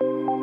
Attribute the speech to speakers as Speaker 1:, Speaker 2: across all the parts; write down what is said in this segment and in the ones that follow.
Speaker 1: Thank you.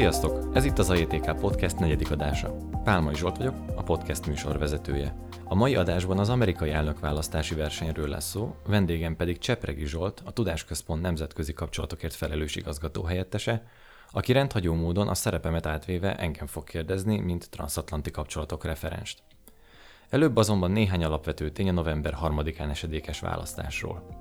Speaker 1: Sziasztok! Ez itt az AJTK Podcast negyedik adása. Pálmai Zsolt vagyok, a podcast műsor vezetője. A mai adásban az amerikai elnökválasztási versenyről lesz szó, vendégem pedig Csepregi Zsolt, a Tudásközpont nemzetközi kapcsolatokért felelős igazgató helyettese, aki rendhagyó módon a szerepemet átvéve engem fog kérdezni, mint transatlanti kapcsolatok referenst. Előbb azonban néhány alapvető tény a november 3-án esedékes választásról.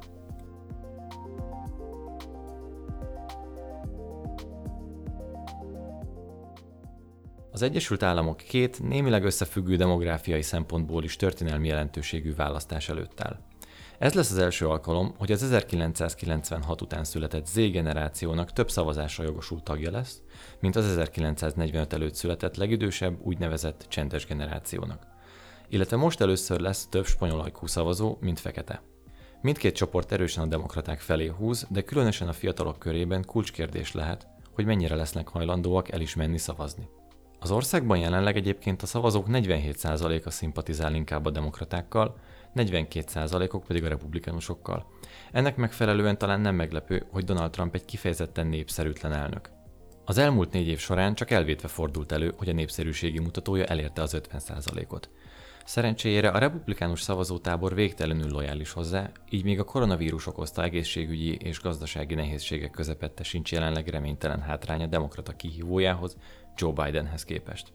Speaker 1: Az Egyesült Államok két némileg összefüggő demográfiai szempontból is történelmi jelentőségű választás előtt áll. Ez lesz az első alkalom, hogy az 1996 után született Z generációnak több szavazásra jogosult tagja lesz, mint az 1945 előtt született legidősebb úgynevezett csendes generációnak. Illetve most először lesz több spanyol ajkú szavazó, mint fekete. Mindkét csoport erősen a demokraták felé húz, de különösen a fiatalok körében kulcskérdés lehet, hogy mennyire lesznek hajlandóak el is menni szavazni. Az országban jelenleg egyébként a szavazók 47%-a szimpatizál inkább a demokratákkal, 42%-ok pedig a republikánusokkal. Ennek megfelelően talán nem meglepő, hogy Donald Trump egy kifejezetten népszerűtlen elnök. Az elmúlt négy év során csak elvétve fordult elő, hogy a népszerűségi mutatója elérte az 50%-ot. Szerencsére a republikánus szavazótábor végtelenül lojális hozzá, így még a koronavírus okozta egészségügyi és gazdasági nehézségek közepette sincs jelenleg reménytelen hátránya demokrata kihívójához, Joe Bidenhez képest.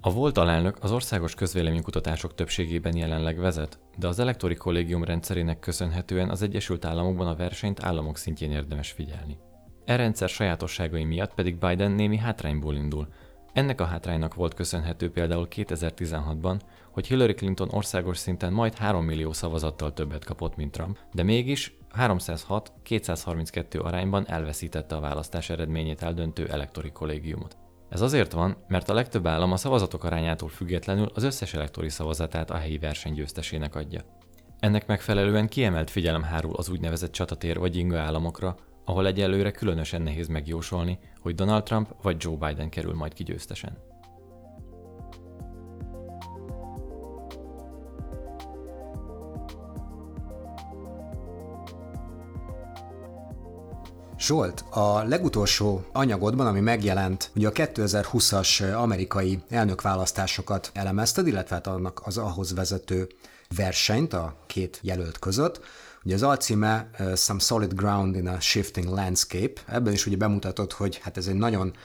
Speaker 1: A volt alelnök az országos közvéleménykutatások többségében jelenleg vezet, de az elektori kollégium rendszerének köszönhetően az Egyesült Államokban a versenyt államok szintjén érdemes figyelni. E rendszer sajátosságai miatt pedig Biden némi hátrányból indul. Ennek a hátránynak volt köszönhető például 2016-ban, hogy Hillary Clinton országos szinten majd 3 millió szavazattal többet kapott, mint Trump, de mégis 306-232 arányban elveszítette a választás eredményét eldöntő elektori kollégiumot. Ez azért van, mert a legtöbb állam a szavazatok arányától függetlenül az összes elektori szavazatát a helyi verseny győztesének adja. Ennek megfelelően kiemelt figyelem hárul az úgynevezett csatatér vagy inga államokra, ahol egyelőre különösen nehéz megjósolni, hogy Donald Trump vagy Joe Biden kerül majd ki győztesen.
Speaker 2: Zsolt, a legutolsó anyagodban, ami megjelent, ugye a 2020-as amerikai elnökválasztásokat elemezted, illetve hát annak az ahhoz vezető versenyt a két jelölt között. Ugye az alcíme uh, Some Solid Ground in a Shifting Landscape. Ebben is ugye bemutatod, hogy hát ez egy nagyon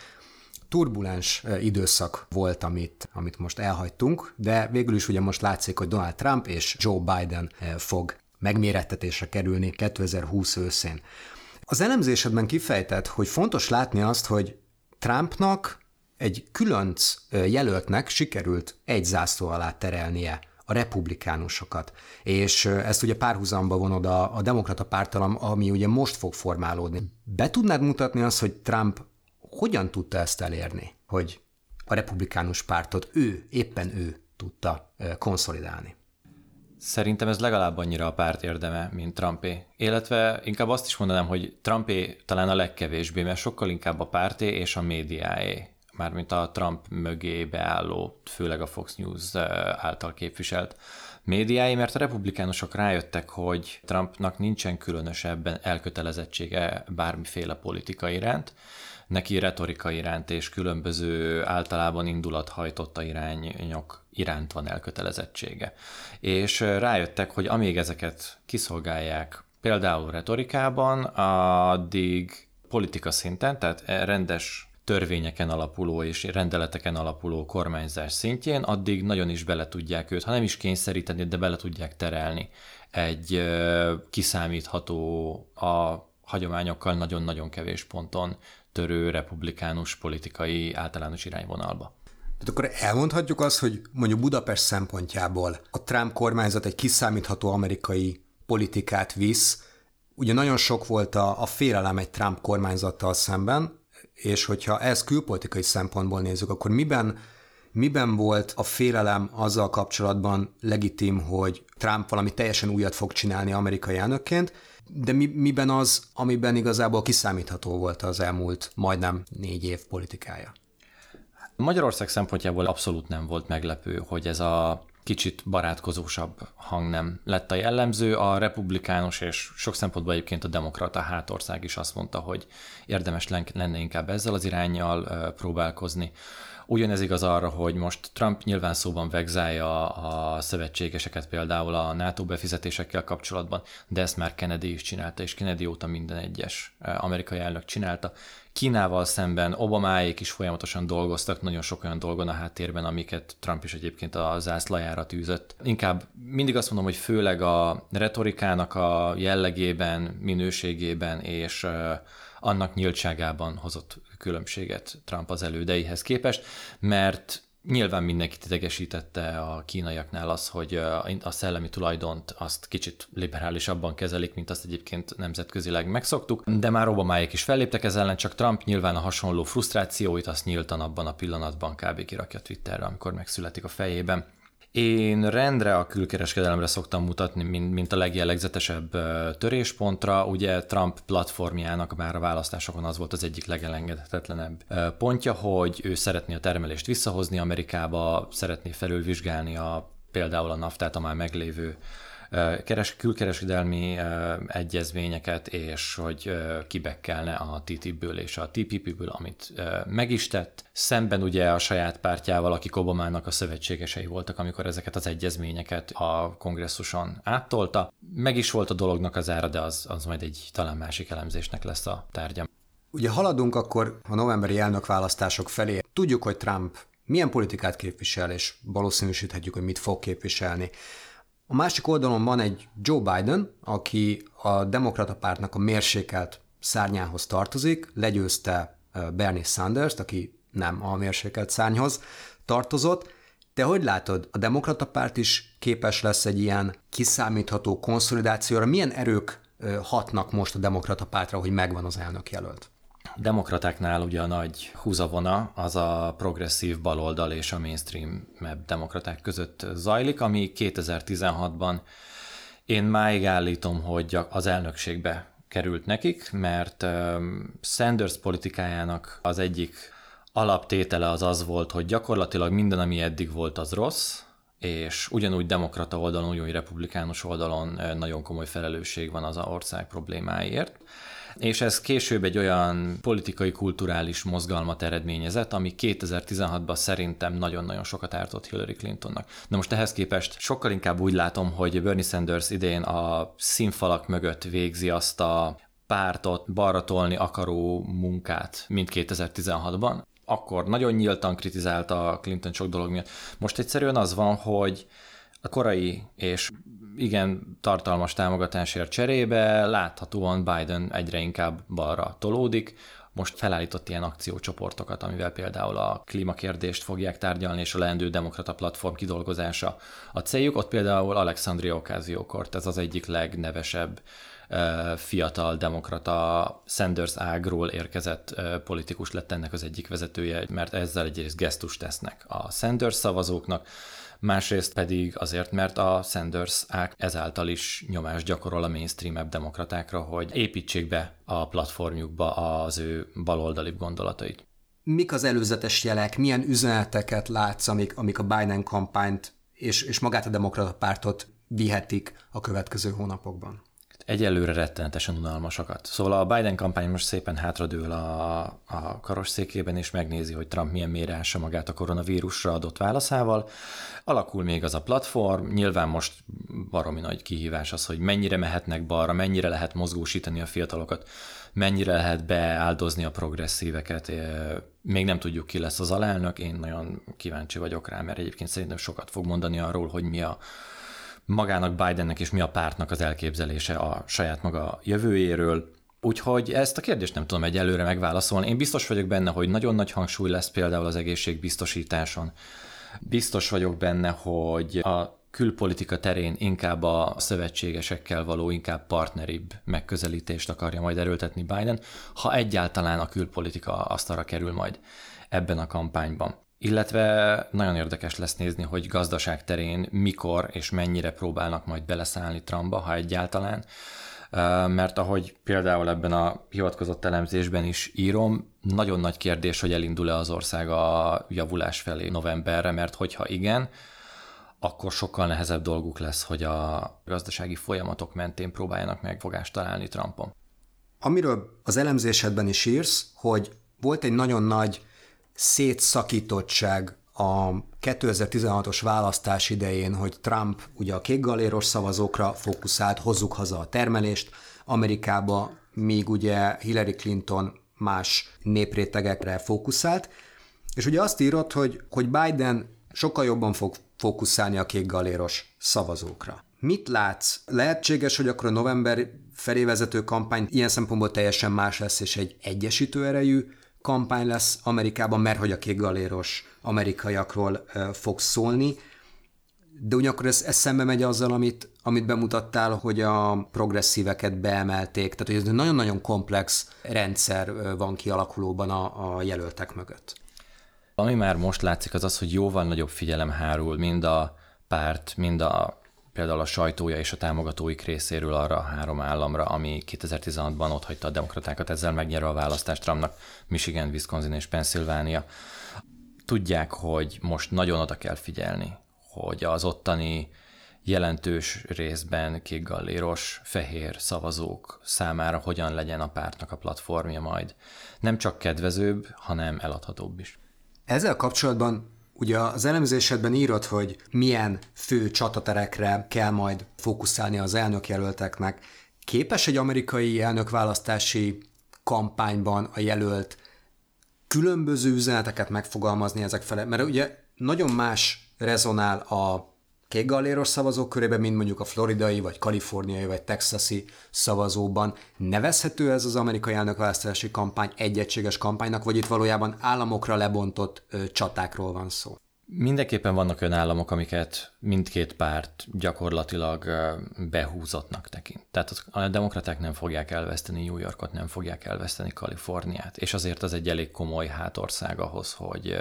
Speaker 2: turbulens időszak volt, amit, amit most elhagytunk, de végül is ugye most látszik, hogy Donald Trump és Joe Biden fog megmérettetésre kerülni 2020 őszén. Az elemzésedben kifejtett, hogy fontos látni azt, hogy Trumpnak egy különc jelöltnek sikerült egy zászló alá terelnie a republikánusokat. És ezt ugye párhuzamba vonod a, a demokrata pártalam, ami ugye most fog formálódni. Be tudnád mutatni azt, hogy Trump hogyan tudta ezt elérni, hogy a republikánus pártot ő, éppen ő tudta konszolidálni?
Speaker 1: Szerintem ez legalább annyira a párt érdeme, mint Trumpé. Illetve inkább azt is mondanám, hogy Trumpé talán a legkevésbé, mert sokkal inkább a párté és a médiáé. Mármint a Trump mögé beálló, főleg a Fox News által képviselt médiái, mert a republikánusok rájöttek, hogy Trumpnak nincsen különösebben elkötelezettsége bármiféle politika iránt, neki retorika iránt és különböző általában indulathajtotta irányok iránt van elkötelezettsége. És rájöttek, hogy amíg ezeket kiszolgálják például retorikában, addig politika szinten, tehát rendes törvényeken alapuló és rendeleteken alapuló kormányzás szintjén, addig nagyon is bele tudják őt, ha nem is kényszeríteni, de bele tudják terelni egy kiszámítható a hagyományokkal nagyon-nagyon kevés ponton törő republikánus politikai általános irányvonalba.
Speaker 2: Tehát akkor elmondhatjuk azt, hogy mondjuk Budapest szempontjából a Trump kormányzat egy kiszámítható amerikai politikát visz, ugye nagyon sok volt a, a félelem egy Trump kormányzattal szemben, és hogyha ezt külpolitikai szempontból nézzük, akkor miben, miben volt a félelem azzal kapcsolatban legitim, hogy Trump valami teljesen újat fog csinálni amerikai elnökként, De mi, miben az, amiben igazából kiszámítható volt az elmúlt majdnem négy év politikája?
Speaker 1: Magyarország szempontjából abszolút nem volt meglepő, hogy ez a kicsit barátkozósabb hang nem lett a jellemző. A republikánus és sok szempontból egyébként a demokrata hátország is azt mondta, hogy érdemes lenne inkább ezzel az irányjal próbálkozni. Ugyanez igaz arra, hogy most Trump nyilván szóban vegzálja a szövetségeseket például a NATO befizetésekkel kapcsolatban, de ezt már Kennedy is csinálta, és Kennedy óta minden egyes amerikai elnök csinálta. Kínával szemben Obamáék is folyamatosan dolgoztak nagyon sok olyan dolgon a háttérben, amiket Trump is egyébként a zászlajára tűzött. Inkább mindig azt mondom, hogy főleg a retorikának a jellegében, minőségében és annak nyíltságában hozott különbséget Trump az elődeihez képest, mert Nyilván mindenkit idegesítette a kínaiaknál az, hogy a szellemi tulajdont azt kicsit liberálisabban kezelik, mint azt egyébként nemzetközileg megszoktuk, de már Obamáék is felléptek ezzel ellen, csak Trump nyilván a hasonló frusztrációit azt nyíltan abban a pillanatban kb. kirakja Twitterre, amikor megszületik a fejében. Én rendre a külkereskedelemre szoktam mutatni, mint, mint a legjellegzetesebb töréspontra. Ugye Trump platformjának már a választásokon az volt az egyik legelengedhetetlenebb pontja, hogy ő szeretné a termelést visszahozni Amerikába, szeretné felülvizsgálni a például a naftát, a már meglévő keres, külkereskedelmi egyezményeket, és hogy kibekkelne a TTIP-ből és a TPP-ből, amit meg is tett. Szemben ugye a saját pártjával, akik Obamának a szövetségesei voltak, amikor ezeket az egyezményeket a kongresszuson áttolta. Meg is volt a dolognak az ára, de az, az majd egy talán másik elemzésnek lesz a tárgya.
Speaker 2: Ugye haladunk akkor a novemberi elnökválasztások felé. Tudjuk, hogy Trump milyen politikát képvisel, és valószínűsíthetjük, hogy mit fog képviselni. A másik oldalon van egy Joe Biden, aki a demokrata pártnak a mérsékelt szárnyához tartozik, legyőzte Bernie Sanders-t, aki nem a mérsékelt szárnyhoz tartozott. Te hogy látod, a demokrata párt is képes lesz egy ilyen kiszámítható konszolidációra? Milyen erők hatnak most a demokrata pártra, hogy megvan az elnök jelölt?
Speaker 1: Demokratáknál ugye a nagy húzavona az a progresszív baloldal és a mainstream demokraták között zajlik, ami 2016-ban én máig állítom, hogy az elnökségbe került nekik, mert Sanders politikájának az egyik alaptétele az az volt, hogy gyakorlatilag minden, ami eddig volt, az rossz, és ugyanúgy demokrata oldalon, ugyanúgy republikánus oldalon nagyon komoly felelősség van az a ország problémáért és ez később egy olyan politikai, kulturális mozgalmat eredményezett, ami 2016-ban szerintem nagyon-nagyon sokat ártott Hillary Clintonnak. De most ehhez képest sokkal inkább úgy látom, hogy Bernie Sanders idén a színfalak mögött végzi azt a pártot balra tolni akaró munkát, mint 2016-ban. Akkor nagyon nyíltan kritizálta Clinton sok dolog miatt. Most egyszerűen az van, hogy a korai és igen tartalmas támogatásért cserébe láthatóan Biden egyre inkább balra tolódik, most felállított ilyen akciócsoportokat, amivel például a klímakérdést fogják tárgyalni, és a leendő demokrata platform kidolgozása a céljuk. Ott például Alexandria Ocasio-Cortez az egyik legnevesebb fiatal demokrata Sanders ágról érkezett politikus lett ennek az egyik vezetője, mert ezzel egyrészt gesztust tesznek a Sanders szavazóknak, másrészt pedig azért, mert a Sanders ág ezáltal is nyomást gyakorol a mainstream demokratákra, hogy építsék be a platformjukba az ő baloldali gondolatait.
Speaker 2: Mik az előzetes jelek, milyen üzeneteket látsz, amik, amik a Biden kampányt és, és magát a demokrata pártot vihetik a következő hónapokban?
Speaker 1: Egyelőre rettenetesen unalmasakat. Szóval a Biden kampány most szépen hátradől a, a karosszékében, és megnézi, hogy Trump milyen mélyre magát a koronavírusra adott válaszával. Alakul még az a platform, nyilván most baromi nagy kihívás az, hogy mennyire mehetnek balra, mennyire lehet mozgósítani a fiatalokat, mennyire lehet beáldozni a progresszíveket. Még nem tudjuk, ki lesz az alelnök, én nagyon kíváncsi vagyok rá, mert egyébként szerintem sokat fog mondani arról, hogy mi a magának Bidennek és mi a pártnak az elképzelése a saját maga jövőjéről. Úgyhogy ezt a kérdést nem tudom egy előre megválaszolni. Én biztos vagyok benne, hogy nagyon nagy hangsúly lesz például az egészségbiztosításon. Biztos vagyok benne, hogy a külpolitika terén inkább a szövetségesekkel való, inkább partneribb megközelítést akarja majd erőltetni Biden, ha egyáltalán a külpolitika asztalra kerül majd ebben a kampányban. Illetve nagyon érdekes lesz nézni, hogy gazdaság terén mikor és mennyire próbálnak majd beleszállni Trumpba, ha egyáltalán. mert ahogy például ebben a hivatkozott elemzésben is írom, nagyon nagy kérdés, hogy elindul-e az ország a javulás felé novemberre, mert hogyha igen, akkor sokkal nehezebb dolguk lesz, hogy a gazdasági folyamatok mentén próbáljanak megfogást találni Trumpon.
Speaker 2: Amiről az elemzésedben is írsz, hogy volt egy nagyon nagy szétszakítottság a 2016-os választás idején, hogy Trump ugye a kékgaléros szavazókra fókuszált, hozzuk haza a termelést Amerikába, míg ugye Hillary Clinton más néprétegekre fókuszált, és ugye azt írott, hogy, hogy Biden sokkal jobban fog fókuszálni a kékgaléros szavazókra. Mit látsz? Lehetséges, hogy akkor a november felé vezető kampány ilyen szempontból teljesen más lesz, és egy egyesítő erejű kampány lesz Amerikában, mert hogy a kékgaléros amerikaiakról fog szólni, de ugyanakkor ez, ez szembe megy azzal, amit, amit bemutattál, hogy a progresszíveket beemelték, tehát hogy ez egy nagyon-nagyon komplex rendszer van kialakulóban a, a jelöltek mögött.
Speaker 1: Ami már most látszik, az az, hogy jóval nagyobb figyelem hárul mind a párt, mind a például a sajtója és a támogatóik részéről arra a három államra, ami 2016-ban otthagyta a demokratákat, ezzel megnyerve a választást Trumpnak, Michigan, Wisconsin és Pennsylvania. Tudják, hogy most nagyon oda kell figyelni, hogy az ottani jelentős részben kékgalléros, fehér szavazók számára hogyan legyen a pártnak a platformja majd. Nem csak kedvezőbb, hanem eladhatóbb is.
Speaker 2: Ezzel kapcsolatban Ugye az elemzésedben írod, hogy milyen fő csataterekre kell majd fókuszálni az elnökjelölteknek. Képes egy amerikai elnökválasztási kampányban a jelölt különböző üzeneteket megfogalmazni ezek fele? Mert ugye nagyon más rezonál a kékgalléros szavazók körében, mint mondjuk a floridai, vagy kaliforniai, vagy texasi szavazóban. Nevezhető ez az amerikai elnökválasztási kampány egy egységes kampánynak, vagy itt valójában államokra lebontott ö, csatákról van szó?
Speaker 1: Mindenképpen vannak olyan államok, amiket mindkét párt gyakorlatilag behúzottnak tekint. Tehát a demokraták nem fogják elveszteni New Yorkot, nem fogják elveszteni Kaliforniát, és azért az egy elég komoly hátország ahhoz, hogy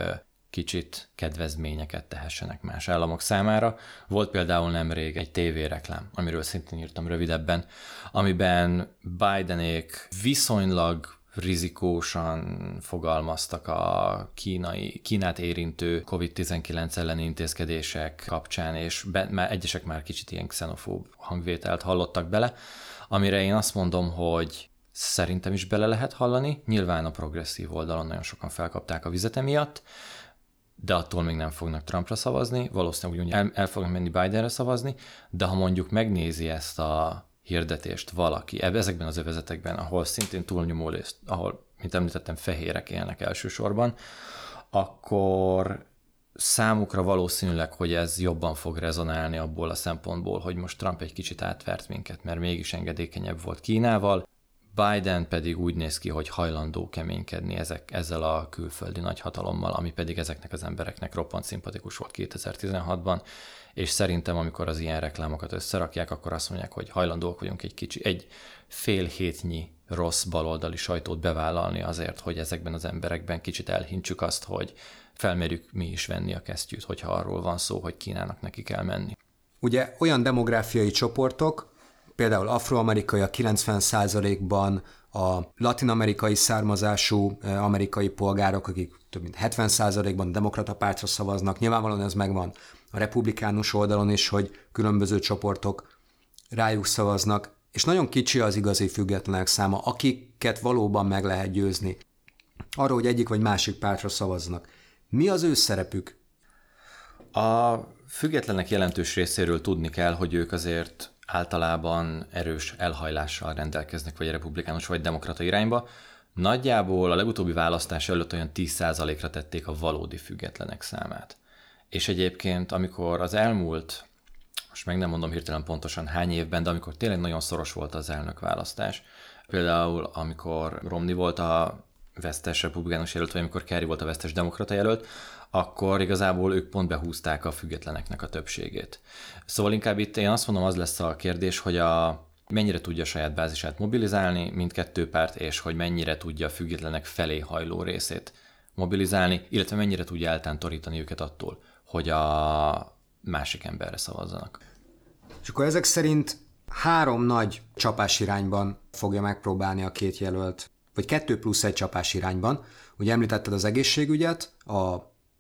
Speaker 1: kicsit kedvezményeket tehessenek más államok számára. Volt például nemrég egy tévéreklám, amiről szintén írtam rövidebben, amiben Bidenék viszonylag rizikósan fogalmaztak a kínai, Kínát érintő COVID-19 elleni intézkedések kapcsán, és be, már egyesek már kicsit ilyen xenofób hangvételt hallottak bele, amire én azt mondom, hogy szerintem is bele lehet hallani. Nyilván a progresszív oldalon nagyon sokan felkapták a vizet emiatt, de attól még nem fognak Trumpra szavazni, valószínűleg úgy el, el fognak menni Bidenre szavazni, de ha mondjuk megnézi ezt a hirdetést valaki ezekben az övezetekben, ahol szintén túlnyomó részt, ahol, mint említettem, fehérek élnek elsősorban, akkor számukra valószínűleg, hogy ez jobban fog rezonálni abból a szempontból, hogy most Trump egy kicsit átvert minket, mert mégis engedékenyebb volt Kínával, Biden pedig úgy néz ki, hogy hajlandó keménykedni ezek, ezzel a külföldi nagyhatalommal, ami pedig ezeknek az embereknek roppant szimpatikus volt 2016-ban, és szerintem, amikor az ilyen reklámokat összerakják, akkor azt mondják, hogy hajlandók vagyunk egy kicsi, egy fél hétnyi rossz baloldali sajtót bevállalni azért, hogy ezekben az emberekben kicsit elhintsük azt, hogy felmerjük mi is venni a kesztyűt, hogyha arról van szó, hogy Kínának neki kell menni.
Speaker 2: Ugye olyan demográfiai csoportok, például afroamerikai a 90%-ban, a latinamerikai származású eh, amerikai polgárok, akik több mint 70%-ban demokrata pártra szavaznak, nyilvánvalóan ez megvan a republikánus oldalon is, hogy különböző csoportok rájuk szavaznak, és nagyon kicsi az igazi függetlenek száma, akiket valóban meg lehet győzni. Arról, hogy egyik vagy másik pártra szavaznak. Mi az ő szerepük?
Speaker 1: A függetlenek jelentős részéről tudni kell, hogy ők azért általában erős elhajlással rendelkeznek, vagy republikánus, vagy demokrata irányba. Nagyjából a legutóbbi választás előtt olyan 10%-ra tették a valódi függetlenek számát. És egyébként, amikor az elmúlt, most meg nem mondom hirtelen pontosan hány évben, de amikor tényleg nagyon szoros volt az elnök választás, például amikor Romney volt a vesztes republikánus jelölt, vagy amikor Kerry volt a vesztes demokrata jelölt, akkor igazából ők pont behúzták a függetleneknek a többségét. Szóval inkább itt én azt mondom, az lesz a kérdés, hogy a, mennyire tudja saját bázisát mobilizálni mindkettő párt, és hogy mennyire tudja a függetlenek felé hajló részét mobilizálni, illetve mennyire tudja eltántorítani őket attól, hogy a másik emberre szavazzanak.
Speaker 2: És akkor ezek szerint Három nagy csapás irányban fogja megpróbálni a két jelölt, vagy kettő plusz egy csapás irányban. Ugye említetted az egészségügyet, a,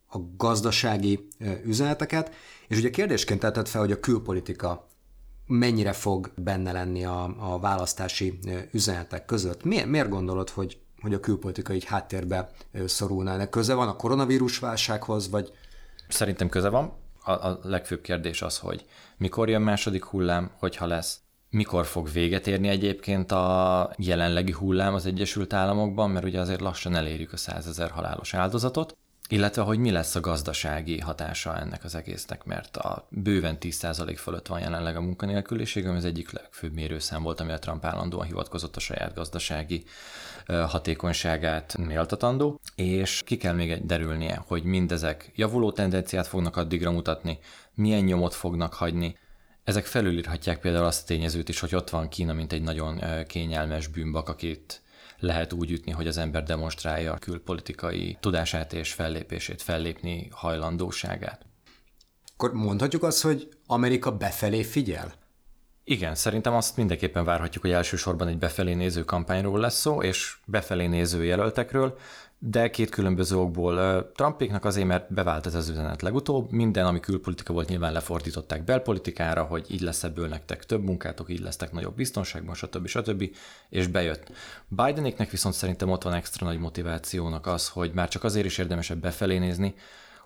Speaker 2: a gazdasági üzeneteket, és ugye kérdésként tetted fel, hogy a külpolitika mennyire fog benne lenni a, a választási üzenetek között. Miért, miért gondolod, hogy, hogy a külpolitika így háttérbe szorulna? Ennek köze van a koronavírus válsághoz, vagy...
Speaker 1: Szerintem köze van. A, a legfőbb kérdés az, hogy mikor jön második hullám, hogyha lesz, mikor fog véget érni egyébként a jelenlegi hullám az Egyesült Államokban, mert ugye azért lassan elérjük a százezer halálos áldozatot, illetve hogy mi lesz a gazdasági hatása ennek az egésznek, mert a bőven 10% fölött van jelenleg a munkanélküliség, ami az egyik legfőbb mérőszám volt, amire Trump állandóan hivatkozott a saját gazdasági hatékonyságát méltatandó, és ki kell még derülnie, hogy mindezek javuló tendenciát fognak addigra mutatni, milyen nyomot fognak hagyni, ezek felülírhatják például azt a tényezőt is, hogy ott van Kína, mint egy nagyon kényelmes bűnbak, akit lehet úgy ütni, hogy az ember demonstrálja a külpolitikai tudását és fellépését, fellépni hajlandóságát.
Speaker 2: Akkor mondhatjuk azt, hogy Amerika befelé figyel?
Speaker 1: Igen, szerintem azt mindenképpen várhatjuk, hogy elsősorban egy befelé néző kampányról lesz szó, és befelé néző jelöltekről, de két különböző okból. Trumpéknak azért, mert bevált ez az üzenet legutóbb, minden, ami külpolitika volt, nyilván lefordították belpolitikára, hogy így lesz ebből nektek több munkátok, így lesztek nagyobb biztonságban, stb. stb. és bejött. Bidenéknek viszont szerintem ott van extra nagy motivációnak az, hogy már csak azért is érdemesebb befelé nézni,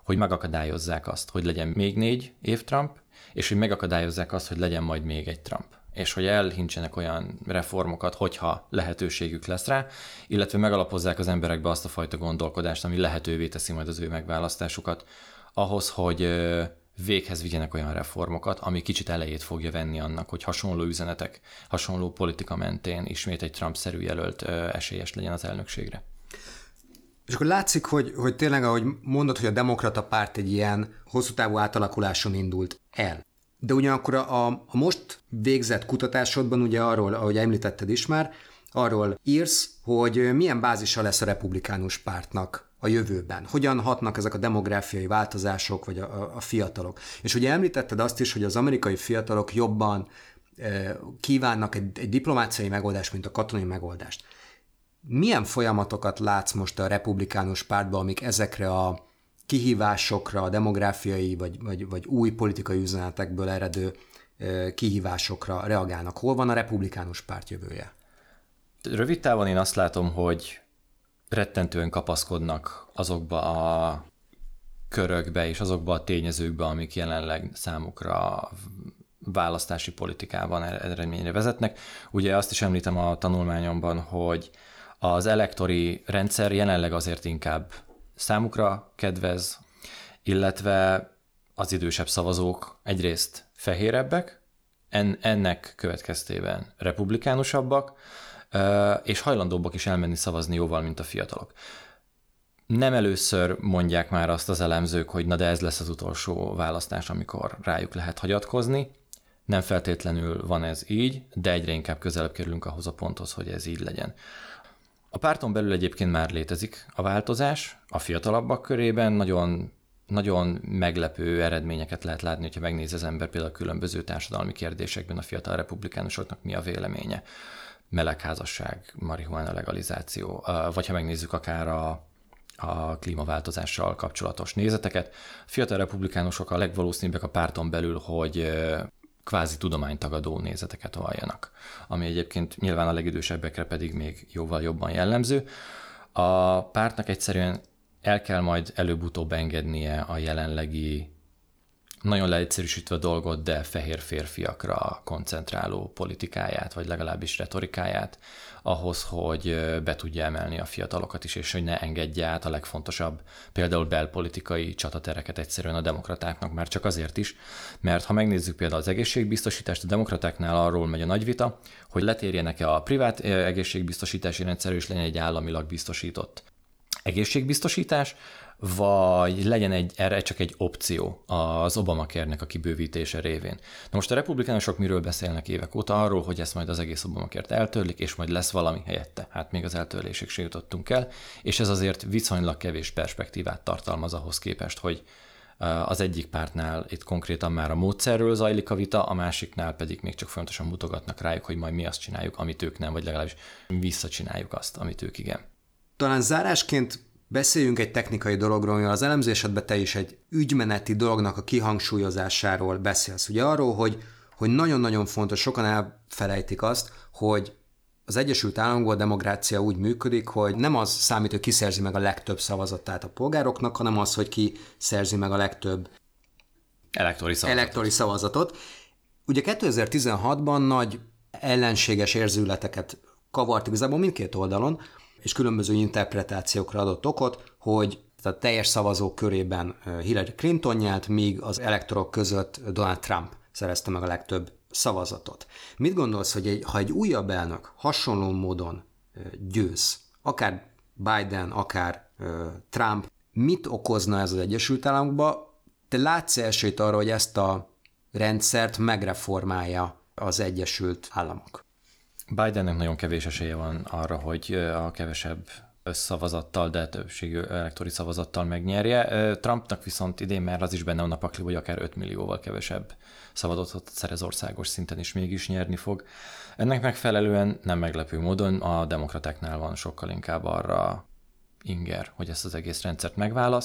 Speaker 1: hogy megakadályozzák azt, hogy legyen még négy év Trump, és hogy megakadályozzák azt, hogy legyen majd még egy Trump és hogy elhincsenek olyan reformokat, hogyha lehetőségük lesz rá, illetve megalapozzák az emberekbe azt a fajta gondolkodást, ami lehetővé teszi majd az ő megválasztásukat, ahhoz, hogy véghez vigyenek olyan reformokat, ami kicsit elejét fogja venni annak, hogy hasonló üzenetek, hasonló politika mentén ismét egy Trump-szerű jelölt esélyes legyen az elnökségre.
Speaker 2: És akkor látszik, hogy, hogy tényleg, ahogy mondod, hogy a demokrata párt egy ilyen hosszú távú átalakuláson indult el. De ugyanakkor a, a most végzett kutatásodban ugye arról, ahogy említetted is már, arról írsz, hogy milyen bázisa lesz a republikánus pártnak a jövőben. Hogyan hatnak ezek a demográfiai változások, vagy a, a, fiatalok. És ugye említetted azt is, hogy az amerikai fiatalok jobban e, kívánnak egy, egy diplomáciai megoldást, mint a katonai megoldást. Milyen folyamatokat látsz most a republikánus pártban, amik ezekre a kihívásokra, a demográfiai vagy, vagy, vagy új politikai üzenetekből eredő kihívásokra reagálnak. Hol van a republikánus párt jövője?
Speaker 1: Rövid távon én azt látom, hogy rettentően kapaszkodnak azokba a körökbe és azokba a tényezőkbe, amik jelenleg számukra választási politikában eredményre vezetnek. Ugye azt is említem a tanulmányomban, hogy az elektori rendszer jelenleg azért inkább számukra kedvez, illetve az idősebb szavazók egyrészt fehérebbek, en, ennek következtében republikánusabbak, és hajlandóbbak is elmenni szavazni jóval, mint a fiatalok. Nem először mondják már azt az elemzők, hogy na de ez lesz az utolsó választás, amikor rájuk lehet hagyatkozni. Nem feltétlenül van ez így, de egyre inkább közelebb kerülünk ahhoz a ponthoz, hogy ez így legyen. A párton belül egyébként már létezik a változás, a fiatalabbak körében nagyon nagyon meglepő eredményeket lehet látni, hogyha megnéz az ember például a különböző társadalmi kérdésekben a fiatal republikánusoknak mi a véleménye. Melegházasság, marihuana legalizáció, vagy ha megnézzük akár a, a klímaváltozással kapcsolatos nézeteket. A fiatal republikánusok a legvalószínűbbek a párton belül, hogy kvázi tudománytagadó nézeteket valljanak, ami egyébként nyilván a legidősebbekre pedig még jóval jobban jellemző. A pártnak egyszerűen el kell majd előbb-utóbb engednie a jelenlegi nagyon leegyszerűsítve a dolgot, de fehér férfiakra koncentráló politikáját, vagy legalábbis retorikáját, ahhoz, hogy be tudja emelni a fiatalokat is, és hogy ne engedje át a legfontosabb, például belpolitikai csatatereket egyszerűen a demokratáknak, már csak azért is, mert ha megnézzük például az egészségbiztosítást, a demokratáknál arról megy a nagy vita, hogy letérjenek-e a privát egészségbiztosítási rendszer, és legyen egy államilag biztosított egészségbiztosítás, vagy legyen egy, erre csak egy opció az Obama kérnek a kibővítése révén. Na most a republikánusok miről beszélnek évek óta? Arról, hogy ezt majd az egész Obama kért eltörlik, és majd lesz valami helyette. Hát még az eltörlésig se jutottunk el, és ez azért viszonylag kevés perspektívát tartalmaz ahhoz képest, hogy Az egyik pártnál itt konkrétan már a módszerről zajlik a vita, a másiknál pedig még csak folyamatosan mutogatnak rájuk, hogy majd mi azt csináljuk, amit ők nem, vagy legalábbis visszacsináljuk azt, amit ők igen.
Speaker 2: Talán zárásként beszéljünk egy technikai dologról, mivel az elemzésedben te is egy ügymeneti dolognak a kihangsúlyozásáról beszélsz. Ugye arról, hogy, hogy nagyon-nagyon fontos, sokan elfelejtik azt, hogy az Egyesült Államokban a demokrácia úgy működik, hogy nem az számít, hogy ki szerzi meg a legtöbb szavazatát a polgároknak, hanem az, hogy ki szerzi meg a legtöbb
Speaker 1: elektori szavazatot.
Speaker 2: Elektori szavazatot. Ugye 2016-ban nagy ellenséges érzületeket kavart igazából mindkét oldalon, és különböző interpretációkra adott okot, hogy a teljes szavazók körében Hillary Clinton nyert, míg az elektorok között Donald Trump szerezte meg a legtöbb szavazatot. Mit gondolsz, hogy egy, ha egy újabb elnök hasonló módon győz, akár Biden, akár Trump, mit okozna ez az Egyesült Államokba? Te látsz esélyt arra, hogy ezt a rendszert megreformálja az Egyesült Államok?
Speaker 1: Bidennek nagyon kevés esélye van arra, hogy a kevesebb szavazattal, de többségű elektori szavazattal megnyerje. Trumpnak viszont idén már az is benne van a pakli, hogy akár 5 millióval kevesebb szavazatot szerez országos szinten, és mégis nyerni fog. Ennek megfelelően nem meglepő módon a demokratáknál van sokkal inkább arra inger, hogy ezt az egész rendszert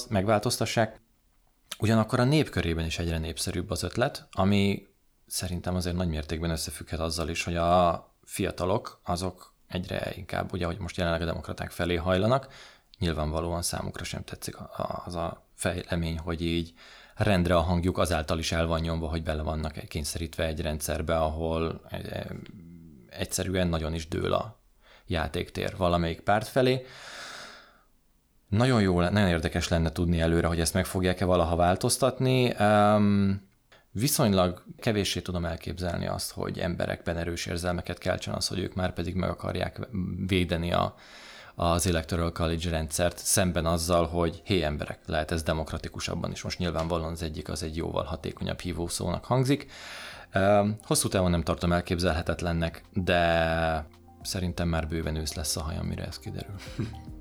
Speaker 1: megváltoztassák. Ugyanakkor a nép is egyre népszerűbb az ötlet, ami szerintem azért nagy mértékben összefügghet azzal is, hogy a fiatalok azok egyre inkább, ugye, hogy most jelenleg a demokraták felé hajlanak, nyilvánvalóan számukra sem tetszik az a fejlemény, hogy így rendre a hangjuk azáltal is el van nyomva, hogy bele vannak kényszerítve egy rendszerbe, ahol egyszerűen nagyon is dől a játéktér valamelyik párt felé. Nagyon jó, nagyon érdekes lenne tudni előre, hogy ezt meg fogják-e valaha változtatni. Um, Viszonylag kevéssé tudom elképzelni azt, hogy emberekben erős érzelmeket keltsen az, hogy ők már pedig meg akarják védeni a, az Electoral College rendszert, szemben azzal, hogy hé emberek, lehet ez demokratikusabban is. Most nyilvánvalóan az egyik az egy jóval hatékonyabb hívószónak hangzik. Hosszú távon nem tartom elképzelhetetlennek, de szerintem már bőven ősz lesz a hajam, mire ez kiderül.